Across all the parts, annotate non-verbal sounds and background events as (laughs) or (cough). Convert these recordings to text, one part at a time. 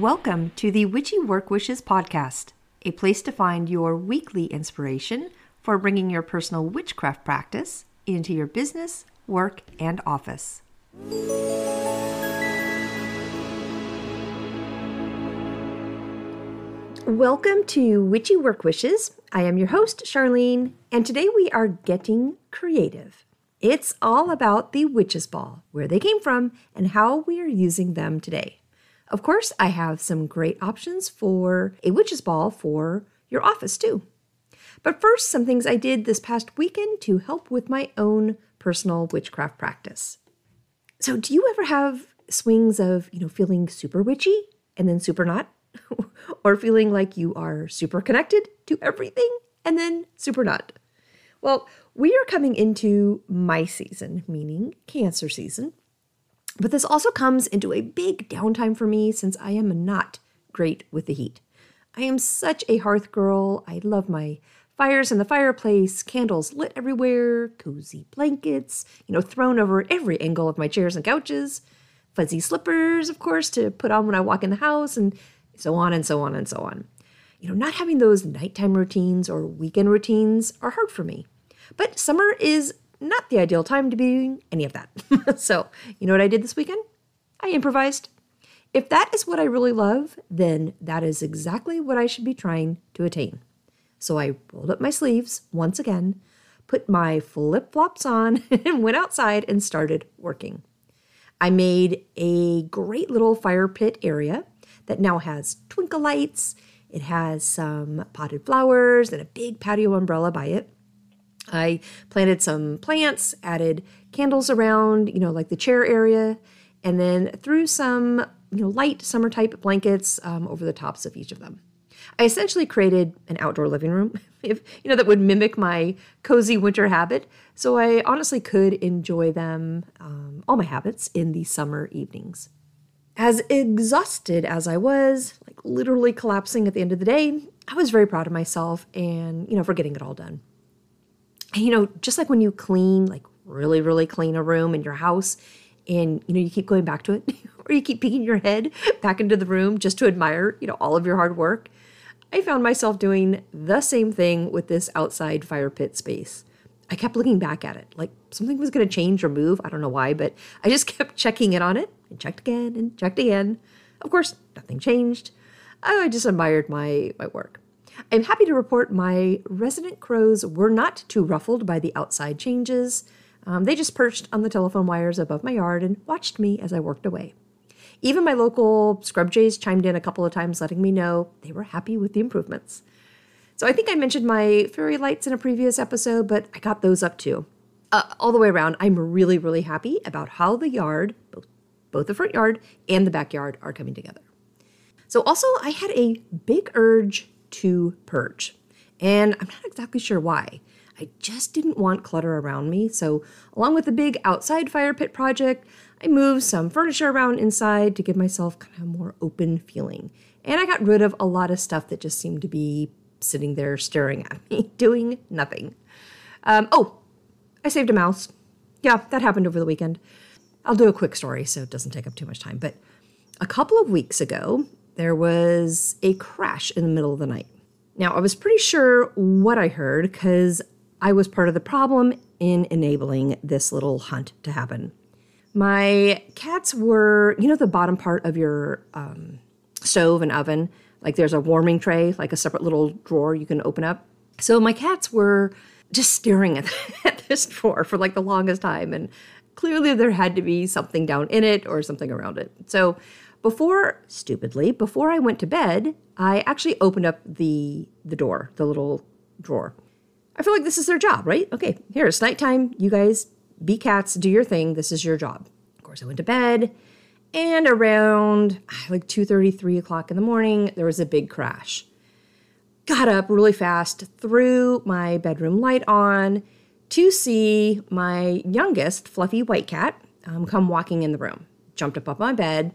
Welcome to the Witchy Work Wishes podcast, a place to find your weekly inspiration for bringing your personal witchcraft practice into your business, work, and office. Welcome to Witchy Work Wishes. I am your host, Charlene, and today we are getting creative. It's all about the witches' ball, where they came from, and how we are using them today. Of course, I have some great options for a witch's ball for your office too. But first, some things I did this past weekend to help with my own personal witchcraft practice. So, do you ever have swings of, you know, feeling super witchy and then super not? (laughs) or feeling like you are super connected to everything and then super not? Well, we are coming into my season, meaning Cancer season, but this also comes into a big downtime for me since I am not great with the heat. I am such a hearth girl. I love my fires in the fireplace, candles lit everywhere, cozy blankets, you know, thrown over every angle of my chairs and couches, fuzzy slippers, of course, to put on when I walk in the house, and so on and so on and so on. You know, not having those nighttime routines or weekend routines are hard for me. But summer is not the ideal time to be doing any of that. (laughs) so, you know what I did this weekend? I improvised. If that is what I really love, then that is exactly what I should be trying to attain. So I rolled up my sleeves once again, put my flip flops on, (laughs) and went outside and started working. I made a great little fire pit area that now has twinkle lights. It has some potted flowers and a big patio umbrella by it. I planted some plants, added candles around, you know, like the chair area, and then threw some, you know, light summer type blankets um, over the tops of each of them. I essentially created an outdoor living room, (laughs) if you know, that would mimic my cozy winter habit. So I honestly could enjoy them, um, all my habits, in the summer evenings. As exhausted as I was, like literally collapsing at the end of the day, I was very proud of myself and, you know, for getting it all done you know, just like when you clean, like really, really clean a room in your house, and you know, you keep going back to it, (laughs) or you keep peeking your head back into the room just to admire, you know, all of your hard work. I found myself doing the same thing with this outside fire pit space. I kept looking back at it, like something was going to change or move. I don't know why, but I just (laughs) kept checking in on it and checked again and checked again. Of course, nothing changed. I just admired my my work. I'm happy to report my resident crows were not too ruffled by the outside changes. Um, they just perched on the telephone wires above my yard and watched me as I worked away. Even my local scrub jays chimed in a couple of times, letting me know they were happy with the improvements. So I think I mentioned my fairy lights in a previous episode, but I got those up too. Uh, all the way around, I'm really, really happy about how the yard, both, both the front yard and the backyard, are coming together. So, also, I had a big urge to purge. And I'm not exactly sure why. I just didn't want clutter around me, so along with the big outside fire pit project, I moved some furniture around inside to give myself kind of a more open feeling. And I got rid of a lot of stuff that just seemed to be sitting there staring at me, (laughs) doing nothing. Um, oh, I saved a mouse. Yeah, that happened over the weekend. I'll do a quick story so it doesn't take up too much time. But a couple of weeks ago, there was a crash in the middle of the night. Now, I was pretty sure what I heard because I was part of the problem in enabling this little hunt to happen. My cats were, you know, the bottom part of your um, stove and oven, like there's a warming tray, like a separate little drawer you can open up. So my cats were just staring at, (laughs) at this drawer for like the longest time. And clearly there had to be something down in it or something around it. So before, stupidly, before I went to bed, I actually opened up the the door, the little drawer. I feel like this is their job, right? Okay, here it's nighttime. You guys be cats, do your thing. This is your job. Of course, I went to bed, and around ah, like two thirty, three o'clock in the morning, there was a big crash. Got up really fast, threw my bedroom light on to see my youngest fluffy white cat um, come walking in the room. Jumped up off my bed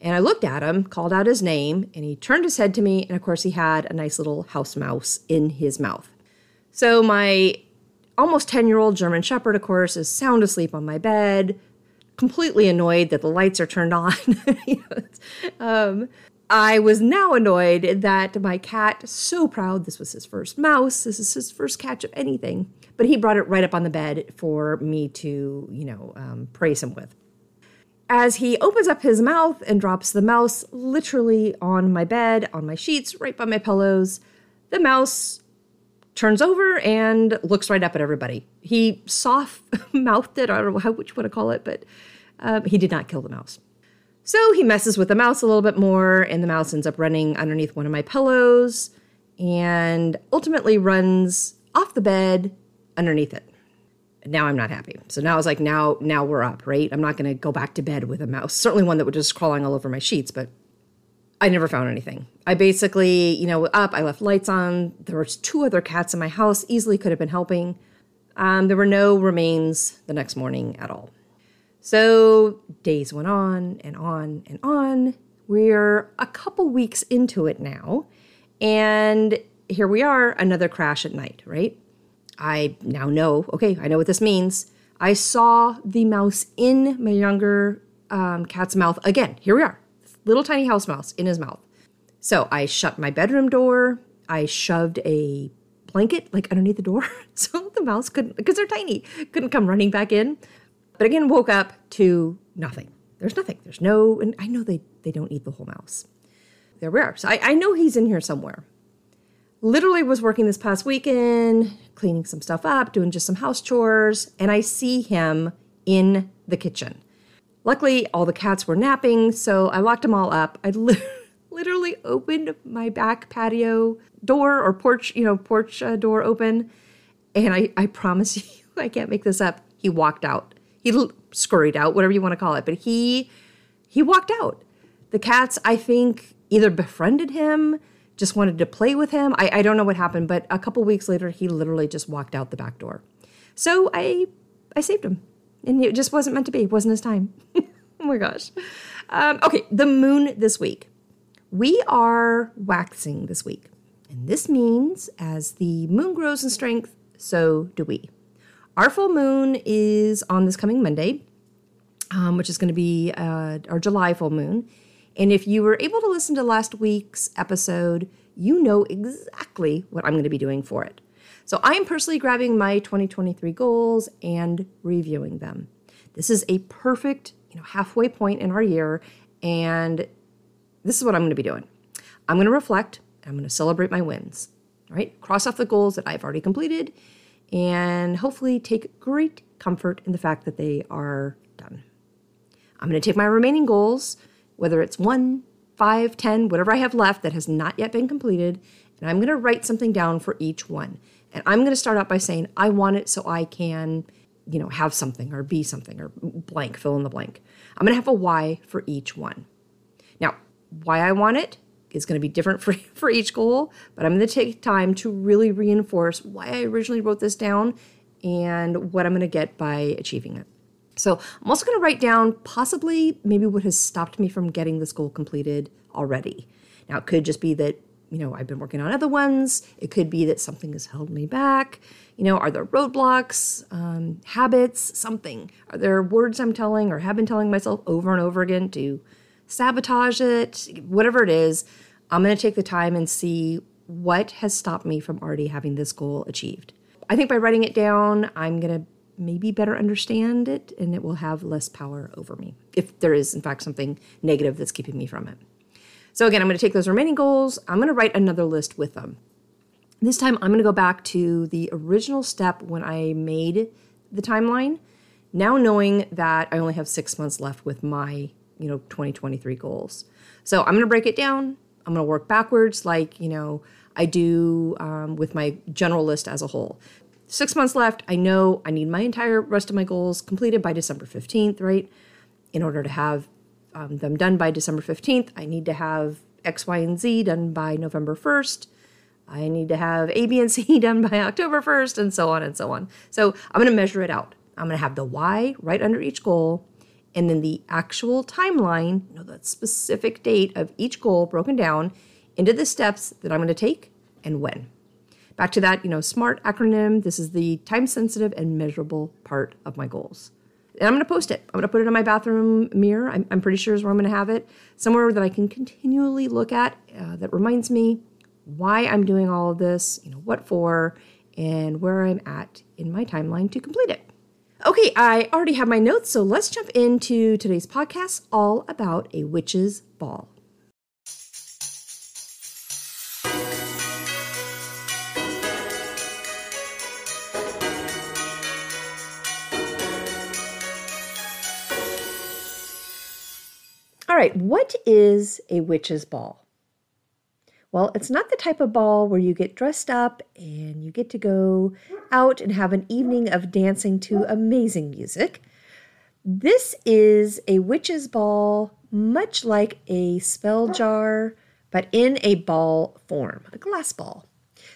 and I looked at him, called out his name, and he turned his head to me. And of course, he had a nice little house mouse in his mouth. So, my almost 10 year old German Shepherd, of course, is sound asleep on my bed, completely annoyed that the lights are turned on. (laughs) um, I was now annoyed that my cat, so proud, this was his first mouse, this is his first catch of anything, but he brought it right up on the bed for me to, you know, um, praise him with. As he opens up his mouth and drops the mouse literally on my bed, on my sheets, right by my pillows, the mouse turns over and looks right up at everybody. He soft mouthed it, I don't know how, which you want to call it, but um, he did not kill the mouse. So he messes with the mouse a little bit more, and the mouse ends up running underneath one of my pillows and ultimately runs off the bed underneath it. Now I'm not happy. So now I was like, now, now we're up, right? I'm not going to go back to bed with a mouse. Certainly one that was just crawling all over my sheets, but I never found anything. I basically, you know, up, I left lights on. There was two other cats in my house, easily could have been helping. Um, there were no remains the next morning at all. So days went on and on and on. We're a couple weeks into it now. And here we are, another crash at night, right? I now know, okay, I know what this means. I saw the mouse in my younger um, cat's mouth again. Here we are, little tiny house mouse in his mouth. So I shut my bedroom door. I shoved a blanket like underneath the door (laughs) so the mouse couldn't, because they're tiny, couldn't come running back in. But again, woke up to nothing. There's nothing. There's no, and I know they, they don't eat the whole mouse. There we are. So I, I know he's in here somewhere. Literally was working this past weekend, cleaning some stuff up, doing just some house chores, and I see him in the kitchen. Luckily, all the cats were napping, so I locked them all up. I li- (laughs) literally opened my back patio door or porch, you know, porch uh, door open, and I, I promise (laughs) you, I can't make this up. He walked out. He l- scurried out, whatever you want to call it, but he he walked out. The cats, I think, either befriended him, just wanted to play with him. I, I don't know what happened, but a couple weeks later, he literally just walked out the back door. So I I saved him and it just wasn't meant to be. It wasn't his time. (laughs) oh my gosh. Um, okay, the moon this week. We are waxing this week. And this means as the moon grows in strength, so do we. Our full moon is on this coming Monday, um, which is going to be uh, our July full moon. And if you were able to listen to last week's episode, you know exactly what I'm going to be doing for it. So I am personally grabbing my 2023 goals and reviewing them. This is a perfect, you know, halfway point in our year and this is what I'm going to be doing. I'm going to reflect, I'm going to celebrate my wins. Right? Cross off the goals that I've already completed and hopefully take great comfort in the fact that they are done. I'm going to take my remaining goals, whether it's one, five, ten, whatever I have left that has not yet been completed, and I'm going to write something down for each one. And I'm going to start out by saying, I want it so I can, you know, have something or be something or blank, fill in the blank. I'm going to have a why for each one. Now, why I want it is going to be different (laughs) for, for each goal, but I'm going to take time to really reinforce why I originally wrote this down and what I'm going to get by achieving it. So I'm also going to write down possibly maybe what has stopped me from getting this goal completed already. Now, it could just be that you know, I've been working on other ones. It could be that something has held me back. You know, are there roadblocks, um, habits, something? Are there words I'm telling or have been telling myself over and over again to sabotage it? Whatever it is, I'm going to take the time and see what has stopped me from already having this goal achieved. I think by writing it down, I'm going to maybe better understand it and it will have less power over me if there is, in fact, something negative that's keeping me from it. So again, I'm going to take those remaining goals, I'm going to write another list with them. This time I'm going to go back to the original step when I made the timeline, now knowing that I only have 6 months left with my, you know, 2023 goals. So I'm going to break it down. I'm going to work backwards like, you know, I do um, with my general list as a whole. Six months left. I know I need my entire rest of my goals completed by December 15th, right? In order to have um, them done by December 15th. I need to have X, Y, and Z done by November 1st. I need to have A, B, and (laughs) C done by October 1st, and so on and so on. So I'm going to measure it out. I'm going to have the why right under each goal, and then the actual timeline, you know, that specific date of each goal broken down into the steps that I'm going to take and when. Back to that, you know, SMART acronym. This is the time sensitive and measurable part of my goals. And I'm going to post it. I'm going to put it on my bathroom mirror. I'm, I'm pretty sure is where I'm going to have it. Somewhere that I can continually look at uh, that reminds me why I'm doing all of this, you know, what for, and where I'm at in my timeline to complete it. Okay, I already have my notes, so let's jump into today's podcast all about a witch's ball. Right, what is a witch's ball? Well, it's not the type of ball where you get dressed up and you get to go out and have an evening of dancing to amazing music. This is a witch's ball, much like a spell jar, but in a ball form, a glass ball.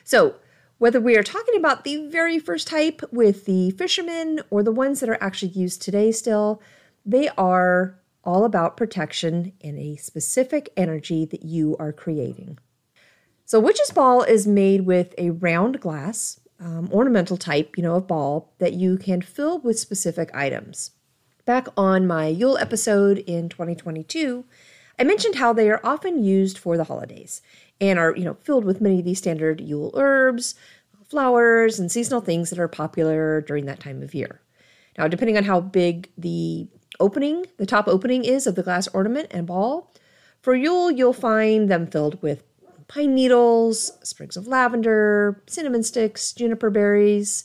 So, whether we are talking about the very first type with the fishermen or the ones that are actually used today still, they are all about protection and a specific energy that you are creating. So, witch's ball is made with a round glass, um, ornamental type, you know, of ball that you can fill with specific items. Back on my Yule episode in 2022, I mentioned how they are often used for the holidays and are, you know, filled with many of these standard Yule herbs, flowers, and seasonal things that are popular during that time of year. Now, depending on how big the opening, the top opening is of the glass ornament and ball, for Yule, you'll find them filled with pine needles, sprigs of lavender, cinnamon sticks, juniper berries,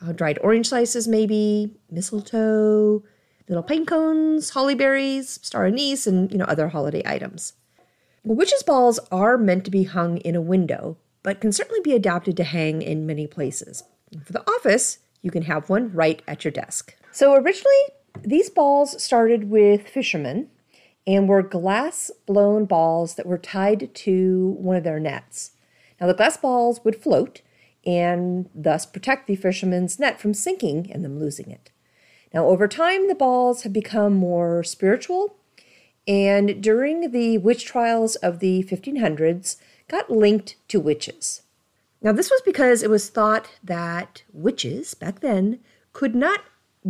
uh, dried orange slices, maybe, mistletoe, little pine cones, holly berries, star anise, and you know other holiday items. Witches' balls are meant to be hung in a window, but can certainly be adapted to hang in many places. For the office, you can have one right at your desk. So originally, these balls started with fishermen and were glass blown balls that were tied to one of their nets. Now, the glass balls would float and thus protect the fisherman's net from sinking and them losing it. Now, over time, the balls have become more spiritual, and during the witch trials of the 1500s, got linked to witches. Now, this was because it was thought that witches back then could not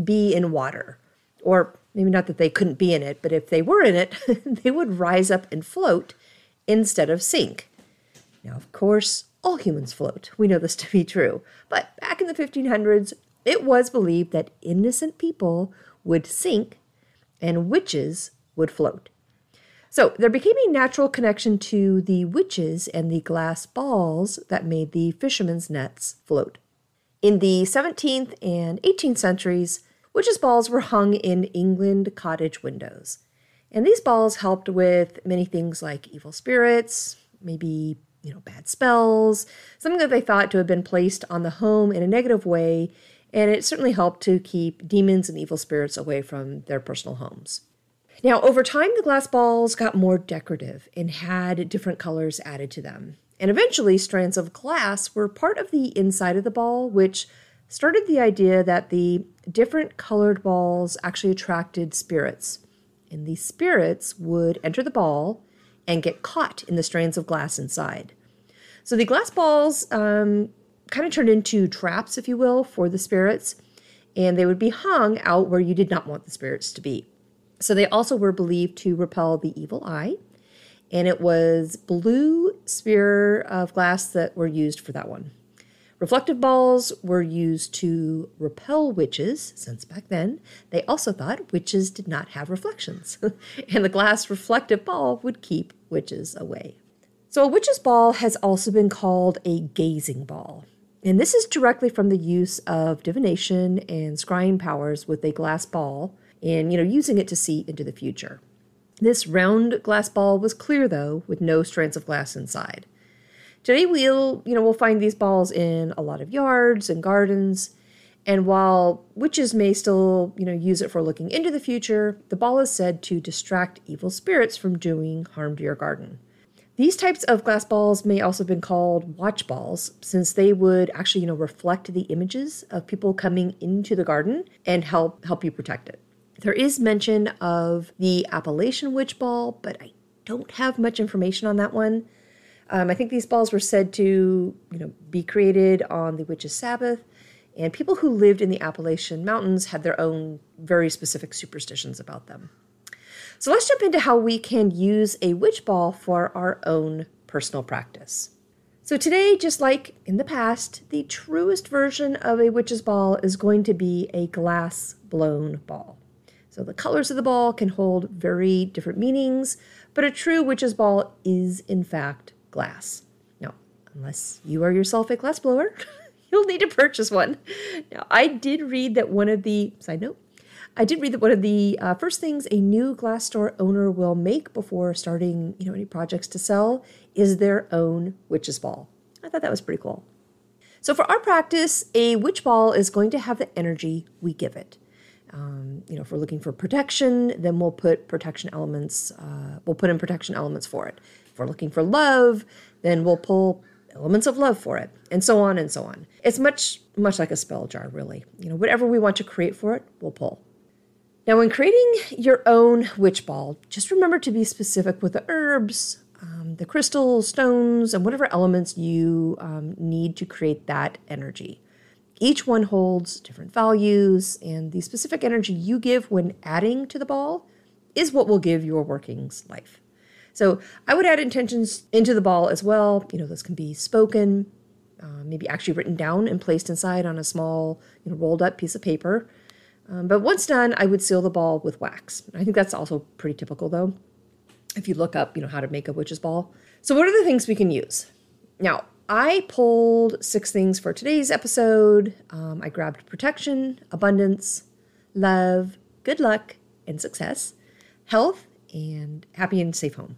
be in water, or maybe not that they couldn't be in it, but if they were in it, (laughs) they would rise up and float instead of sink. Now, of course, all humans float. We know this (laughs) to be true. But back in the 1500s, it was believed that innocent people would sink and witches would float. So there became a natural connection to the witches and the glass balls that made the fishermen's nets float. In the 17th and 18th centuries, witches' balls were hung in England cottage windows. And these balls helped with many things like evil spirits, maybe, you know, bad spells, something that they thought to have been placed on the home in a negative way, and it certainly helped to keep demons and evil spirits away from their personal homes. Now, over time, the glass balls got more decorative and had different colors added to them. And eventually, strands of glass were part of the inside of the ball, which started the idea that the different colored balls actually attracted spirits. And these spirits would enter the ball and get caught in the strands of glass inside. So the glass balls um, kind of turned into traps, if you will, for the spirits, and they would be hung out where you did not want the spirits to be. So they also were believed to repel the evil eye, and it was blue sphere of glass that were used for that one. Reflective balls were used to repel witches, since back then they also thought witches did not have reflections, (laughs) and the glass reflective ball would keep witches away. So, a witch's ball has also been called a gazing ball, and this is directly from the use of divination and scrying powers with a glass ball, and you know, using it to see into the future. This round glass ball was clear though, with no strands of glass inside. Today we'll, you know, we'll find these balls in a lot of yards and gardens. And while witches may still, you know, use it for looking into the future, the ball is said to distract evil spirits from doing harm to your garden. These types of glass balls may also have been called watch balls, since they would actually, you know, reflect the images of people coming into the garden and help help you protect it. There is mention of the Appalachian witch ball, but I don't have much information on that one. Um, I think these balls were said to, you know, be created on the witch's Sabbath, And people who lived in the Appalachian Mountains had their own very specific superstitions about them. So let's jump into how we can use a witch ball for our own personal practice. So, today, just like in the past, the truest version of a witch's ball is going to be a glass blown ball. So, the colors of the ball can hold very different meanings, but a true witch's ball is, in fact, glass. No, unless you are yourself a glass blower, (laughs) you'll need to purchase one. Now, I did read that one of the, side note, I did read that one of the uh, first things a new glass store owner will make before starting, you know, any projects to sell is their own witch's ball. I thought that was pretty cool. So for our practice, a witch ball is going to have the energy we give it. Um, you know, if we're looking for protection, then we'll put protection elements. Uh, we'll put in protection elements for it. If we're looking for love, then we'll pull elements of love for it, and so on and so on. It's much much like a spell jar, really. You know, whatever we want to create for it, we'll pull. Now, when creating your own witch ball, just remember to be specific with the herbs, um, the crystals, stones, and whatever elements you um, need to create that energy. Each one holds different values, and the specific energy you give when adding to the ball is what will give your workings life. So I would add intentions into the ball as well. You know, those can be spoken, uh, maybe actually written down and placed inside on a small, you know, rolled up piece of paper. Um, but once done, I would seal the ball with wax. I think that's also pretty typical, though, if you look up, you know, how to make a witch's ball. So, what are the things we can use? Now, I pulled six things for today's episode. Um, I grabbed protection, abundance, love, good luck, and success, health, and happy and safe home.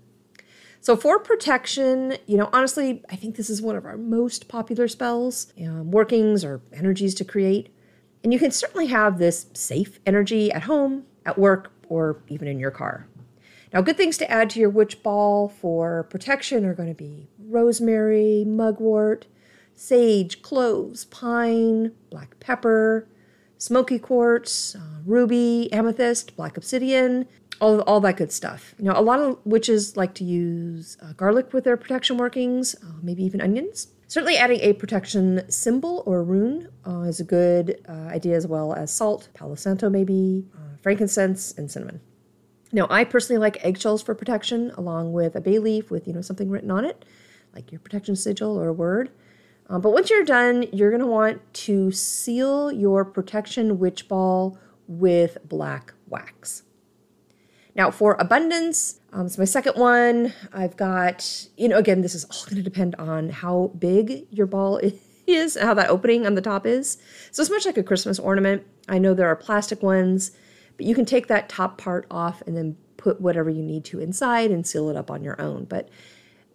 So, for protection, you know, honestly, I think this is one of our most popular spells, um, workings or energies to create. And you can certainly have this safe energy at home, at work, or even in your car. Now, good things to add to your witch ball for protection are going to be rosemary, mugwort, sage, cloves, pine, black pepper, smoky quartz, uh, ruby, amethyst, black obsidian, all, all that good stuff. You know, a lot of witches like to use uh, garlic with their protection workings, uh, maybe even onions. Certainly, adding a protection symbol or rune uh, is a good uh, idea, as well as salt, Palo Santo, maybe, uh, frankincense, and cinnamon. Now, I personally like eggshells for protection, along with a bay leaf with you know something written on it, like your protection sigil or a word. Uh, but once you're done, you're going to want to seal your protection witch ball with black wax. Now, for abundance, um, so my second one, I've got, you know, again, this is all going to depend on how big your ball (laughs) is, how that opening on the top is. So it's much like a Christmas ornament. I know there are plastic ones, but you can take that top part off and then put whatever you need to inside and seal it up on your own. But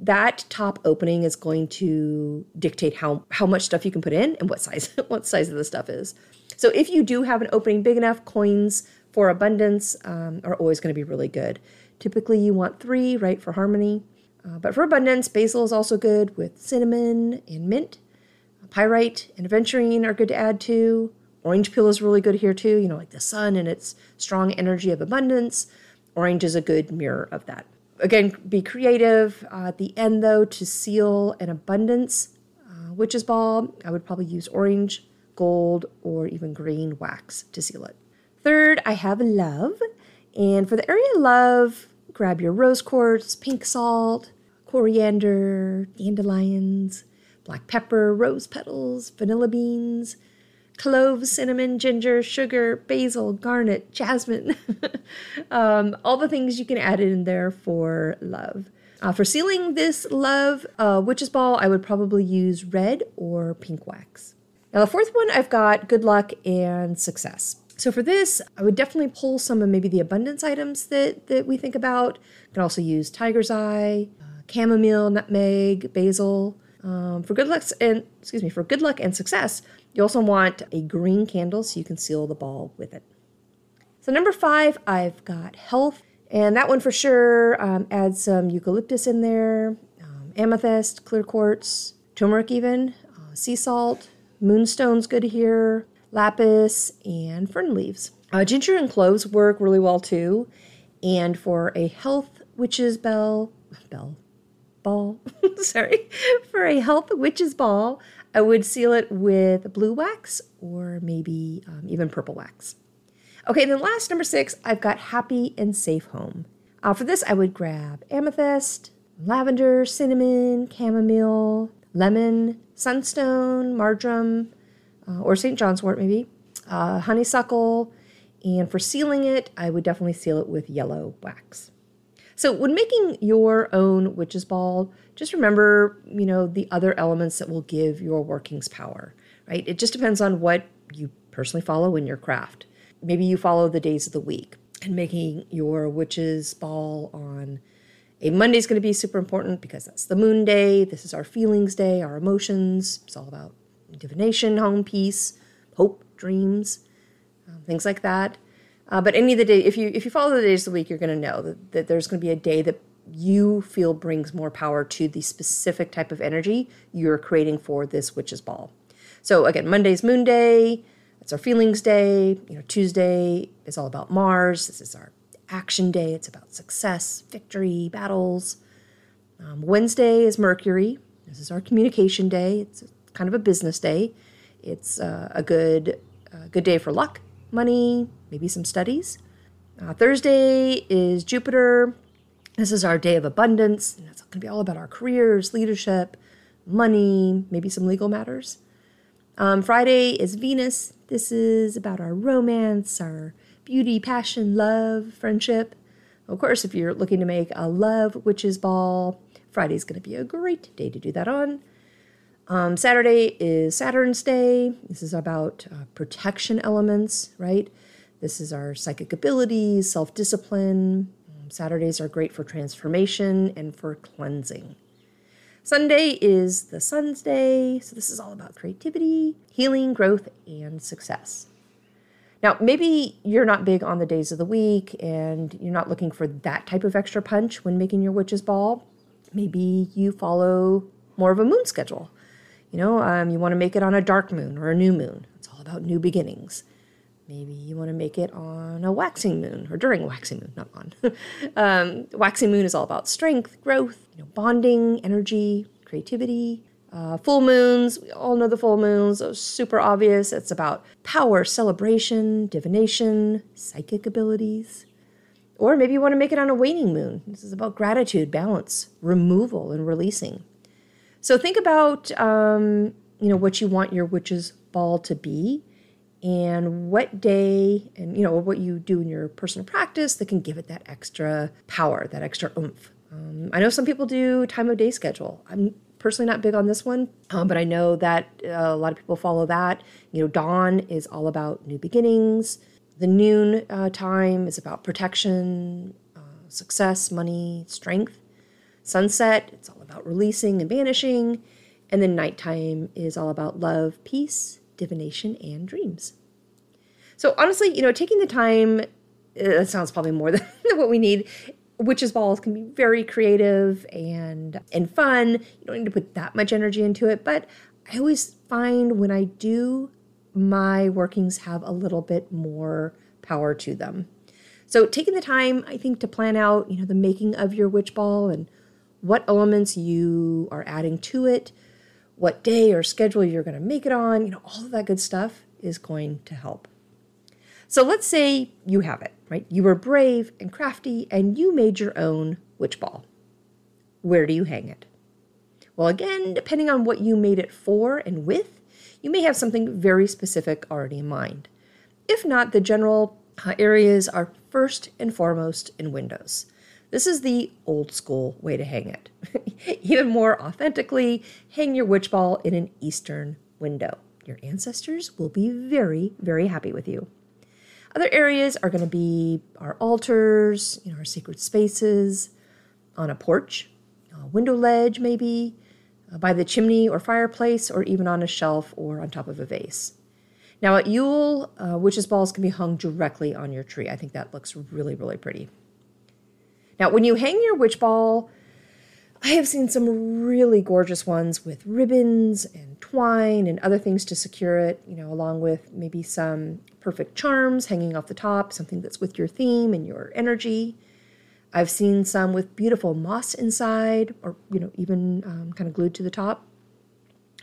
that top opening is going to dictate how how much stuff you can put in and what size (laughs) what size of the stuff is. So if you do have an opening big enough, coins for abundance um, are always going to be really good. Typically, you want three, right, for harmony. Uh, but for abundance, basil is also good with cinnamon and mint. Pyrite and aventurine are good to add to. Orange peel is really good here too, you know, like the sun and its strong energy of abundance. Orange is a good mirror of that. Again, be creative. Uh, at the end, though, to seal an abundance uh, witch's ball, I would probably use orange, gold, or even green wax to seal it. Third, I have love. And for the area love, grab your rose quartz, pink salt, coriander, dandelions, black pepper, rose petals, vanilla beans, cloves, cinnamon, ginger, sugar, basil, garnet, jasmine. (laughs) um, all the things you can add in there for love. Uh, for sealing this love uh, witch's ball, I would probably use red or pink wax. Now, the fourth one, I've got good luck and success. So for this, I would definitely pull some of maybe the abundance items that, that we think about. You can also use tiger's eye, uh, chamomile, nutmeg, basil. Um, for good luck and excuse me, for good luck and success, you also want a green candle so you can seal the ball with it. So number five, I've got health, and that one for sure. Um, add some eucalyptus in there, um, amethyst, clear quartz, turmeric, even uh, sea salt, moonstone's good here lapis, and fern leaves. Uh, ginger and cloves work really well too. And for a health witch's bell, bell, ball, (laughs) sorry, for a health witch's ball, I would seal it with blue wax or maybe um, even purple wax. Okay, then last number six, I've got happy and safe home. Uh, for this, I would grab amethyst, lavender, cinnamon, chamomile, lemon, sunstone, marjoram, uh, or St. John's wort maybe, uh, honeysuckle, and for sealing it, I would definitely seal it with yellow wax. So when making your own witch's ball, just remember, you know, the other elements that will give your workings power, right? It just depends on what you personally follow in your craft. Maybe you follow the days of the week and making your witch's ball on a Monday is going to be super important because that's the moon day. This is our feelings day, our emotions. It's all about divination, home, peace, hope, dreams, um, things like that. Uh, but any of the day, if you if you follow the days of the week, you're going to know that, that there's going to be a day that you feel brings more power to the specific type of energy you're creating for this witch's ball. So again, Monday's Moon Day. It's our feelings day. You know, Tuesday is all about Mars. This is our action day. It's about success, victory, battles. Um, Wednesday is Mercury. This is our communication day. It's kind of a business day. It's uh, a good uh, good day for luck, money, maybe some studies. Uh, Thursday is Jupiter. This is our day of abundance. And it's going to be all about our careers, leadership, money, maybe some legal matters. Um, Friday is Venus. This is about our romance, our beauty, passion, love, friendship. Of course, if you're looking to make a love witch's ball, Friday's going to be a great day to do that on. Um, Saturday is Saturn's Day. This is about uh, protection elements, right? This is our psychic abilities, self discipline. Um, Saturdays are great for transformation and for cleansing. Sunday is the Sun's Day, so this is all about creativity, healing, growth, and success. Now, maybe you're not big on the days of the week and you're not looking for that type of extra punch when making your witch's ball. Maybe you follow more of a moon schedule. You know, um, you want to make it on a dark moon or a new moon. It's all about new beginnings. Maybe you want to make it on a waxing moon or during a waxing moon, not on. (laughs) um, waxing moon is all about strength, growth, you know, bonding, energy, creativity. Uh, full moons, we all know the full moons, those super obvious. It's about power, celebration, divination, psychic abilities. Or maybe you want to make it on a waning moon. This is about gratitude, balance, removal, and releasing. So think about, um, you know, what you want your witch's ball to be and what day and, you know, what you do in your personal practice that can give it that extra power, that extra oomph. Um, I know some people do time of day schedule. I'm personally not big on this one, um, but I know that uh, a lot of people follow that. You know, dawn is all about new beginnings. The noon uh, time is about protection, uh, success, money, strength. Sunset, it's all about releasing and banishing. And then nighttime is all about love, peace, divination, and dreams. So honestly, you know, taking the time, uh, that sounds probably more (laughs) than what we need. Witches balls can be very creative and and fun. You don't need to put that much energy into it, but I always find when I do, my workings have a little bit more power to them. So taking the time, I think, to plan out, you know, the making of your witch ball and what elements you are adding to it, what day or schedule you're going to make it on, you know, all of that good stuff is going to help. So let's say you have it, right? You were brave and crafty and you made your own witch ball. Where do you hang it? Well, again, depending on what you made it for and with, you may have something very specific already in mind. If not, the general uh, areas are first and foremost in windows. This is the old school way to hang it. (laughs) Even more authentically, hang your witch ball in an eastern window. Your ancestors will be very, very happy with you. Other areas are going to be our altars, you know, our sacred spaces, on a porch, a window ledge maybe, uh, by the chimney or fireplace, or even on a shelf or on top of a vase. Now at Yule, uh, witches' balls can be hung directly on your tree. I think that looks really, really pretty. Now, when you hang your witch ball, I have seen some really gorgeous ones with ribbons and twine and other things to secure it, you know, along with maybe some perfect charms hanging off the top, something that's with your theme and your energy. I've seen some with beautiful moss inside or, you know, even um, kind of glued to the top.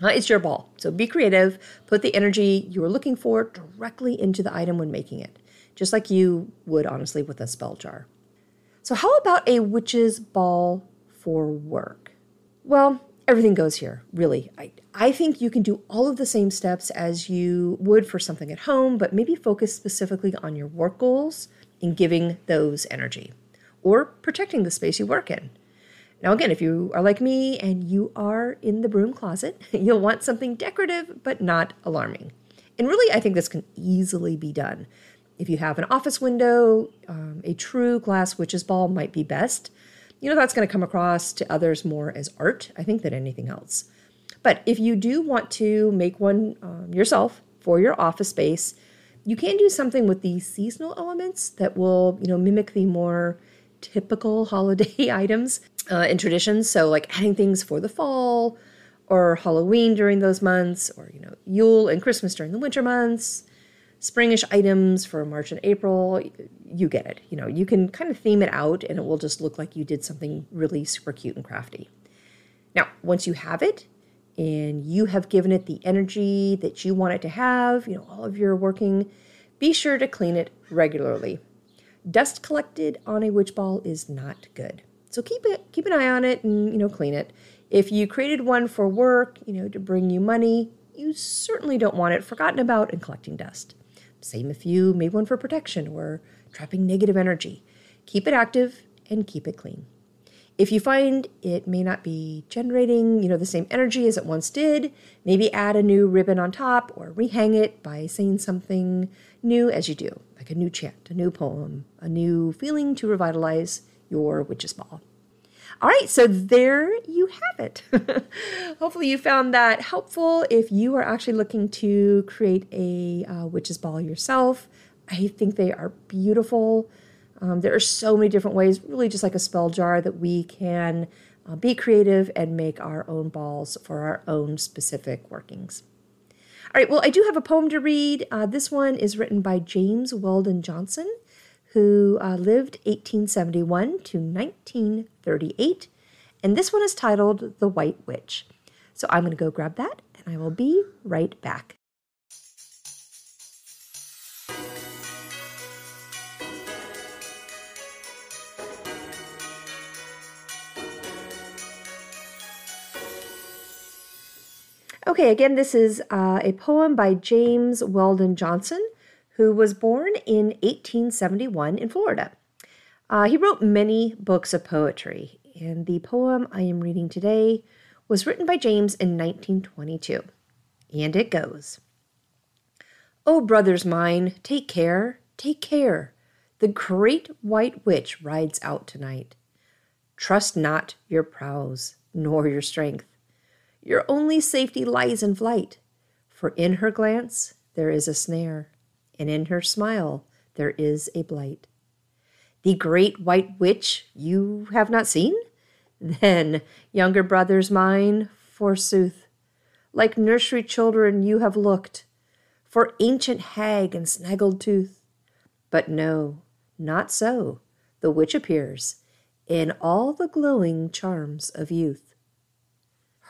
Uh, it's your ball. So be creative. Put the energy you are looking for directly into the item when making it, just like you would, honestly, with a spell jar. So, how about a witch's ball for work? Well, everything goes here, really. I, I think you can do all of the same steps as you would for something at home, but maybe focus specifically on your work goals in giving those energy or protecting the space you work in. Now, again, if you are like me and you are in the broom closet, (laughs) you'll want something decorative but not alarming. And really, I think this can easily be done. If you have an office window, um, a true glass witch's ball might be best. You know, that's going to come across to others more as art, I think, than anything else. But if you do want to make one um, yourself for your office space, you can do something with these seasonal elements that will, you know, mimic the more typical (laughs) holiday items uh, and traditions. So, like adding things for the fall or Halloween during those months, or, you know, Yule and Christmas during the winter months, springish items for March and April. You get it. You know, you can kind of theme it out and it will just look like you did something really super cute and crafty. Now, once you have it, and you have given it the energy that you want it to have, you know, all of your working, be sure to clean it regularly. Dust collected on a witch ball is not good. So keep it keep an eye on it and you know clean it. If you created one for work, you know, to bring you money, you certainly don't want it forgotten about and collecting dust. Same if you made one for protection or trapping negative energy. Keep it active and keep it clean. If you find it may not be generating, you know, the same energy as it once did, maybe add a new ribbon on top or rehang it by saying something new as you do, like a new chant, a new poem, a new feeling to revitalize your witch's ball. All right, so there you have it. (laughs) Hopefully, you found that helpful. If you are actually looking to create a uh, witch's ball yourself, I think they are beautiful. Um, there are so many different ways, really just like a spell jar, that we can uh, be creative and make our own balls for our own specific workings. All right, well, I do have a poem to read. Uh, this one is written by James Weldon Johnson who uh, lived 1871 to 1938. And this one is titled The White Witch. So I'm going to go grab that and I will be right back. Okay, again, this is uh, a poem by James Weldon Johnson who was born in 1871 in Florida. Uh, he wrote many books of poetry, and the poem I am reading today was written by James in 1922. And it goes Oh, brothers mine, take care, take care. The great white witch rides out tonight. Trust not your prows, nor your strength. Your only safety lies in flight, for in her glance there is a snare and in her smile there is a blight. The great white witch you have not seen? Then, younger brothers mine, forsooth, like nursery children you have looked for ancient hag and snaggled tooth. But no, not so. The witch appears in all the glowing charms of youth.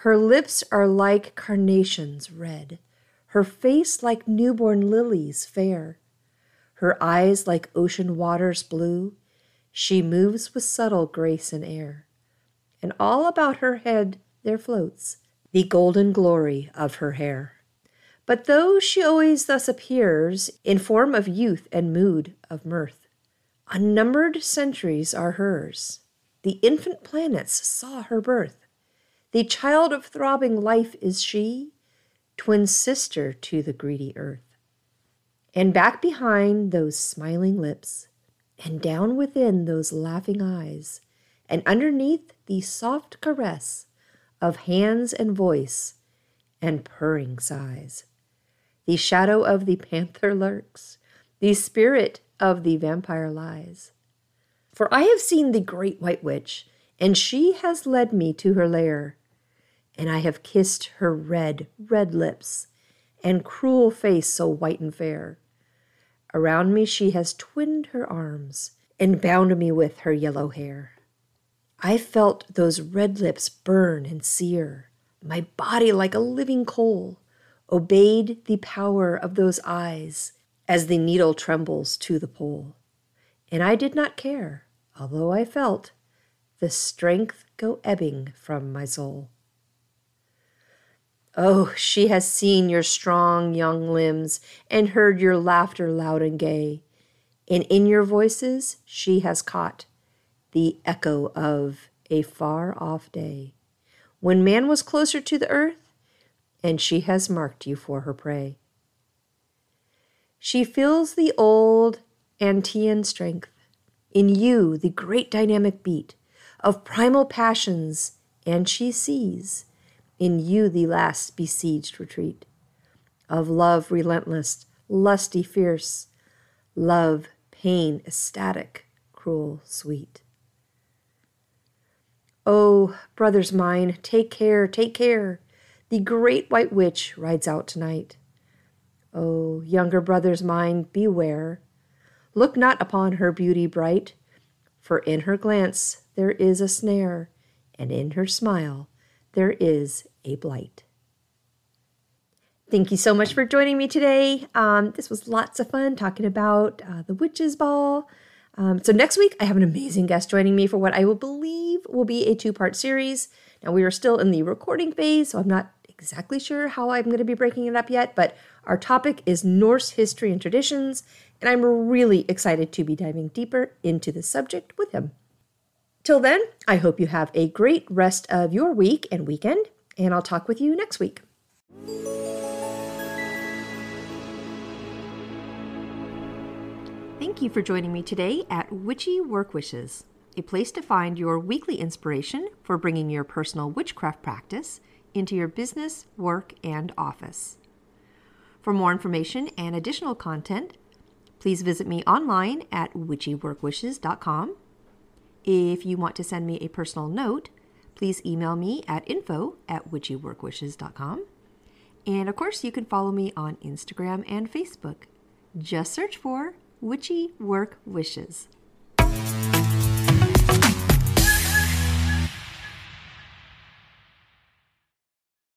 Her lips are like carnations red her face like newborn lilies fair, her eyes like ocean waters blue. She moves with subtle grace and air, and all about her head there floats the golden glory of her hair. But though she always thus appears in form of youth and mood of mirth, unnumbered centuries are hers. The infant planets saw her birth. The child of throbbing life is she, twin sister to the greedy earth. And back behind those smiling lips, and down within those laughing eyes, and underneath the soft caress of hands and voice and purring sighs, the shadow of the panther lurks, the spirit of the vampire lies. For I have seen the great white witch, and she has led me to her lair and I have kissed her red, red lips and cruel face so white and fair. Around me she has twinned her arms and bound me with her yellow hair. I felt those red lips burn and sear my body like a living coal, obeyed the power of those eyes as the needle trembles to the pole. And I did not care, although I felt the strength go ebbing from my soul. Oh, she has seen your strong young limbs and heard your laughter loud and gay, and in your voices she has caught the echo of a far off day when man was closer to the earth, and she has marked you for her prey. She feels the old Antaean strength in you, the great dynamic beat of primal passions, and she sees in you the last besieged retreat of love relentless, lusty, fierce, love, pain, ecstatic, cruel, sweet. Oh, brothers mine, take care, take care. The great white witch rides out tonight. Oh, younger brothers mine, beware. Look not upon her beauty bright, for in her glance there is a snare, and in her smile there is a blight. Thank you so much for joining me today. Um, this was lots of fun talking about uh, the witch's ball. Um, so, next week, I have an amazing guest joining me for what I will believe will be a two part series. Now, we are still in the recording phase, so I'm not exactly sure how I'm going to be breaking it up yet, but our topic is Norse history and traditions, and I'm really excited to be diving deeper into the subject with him. Till then, I hope you have a great rest of your week and weekend, and I'll talk with you next week. Thank you for joining me today at Witchy Work Wishes, a place to find your weekly inspiration for bringing your personal witchcraft practice into your business, work, and office. For more information and additional content, please visit me online at witchyworkwishes.com if you want to send me a personal note, please email me at info at witchyworkwishes.com. And of course, you can follow me on Instagram and Facebook. Just search for Witchy Work Wishes.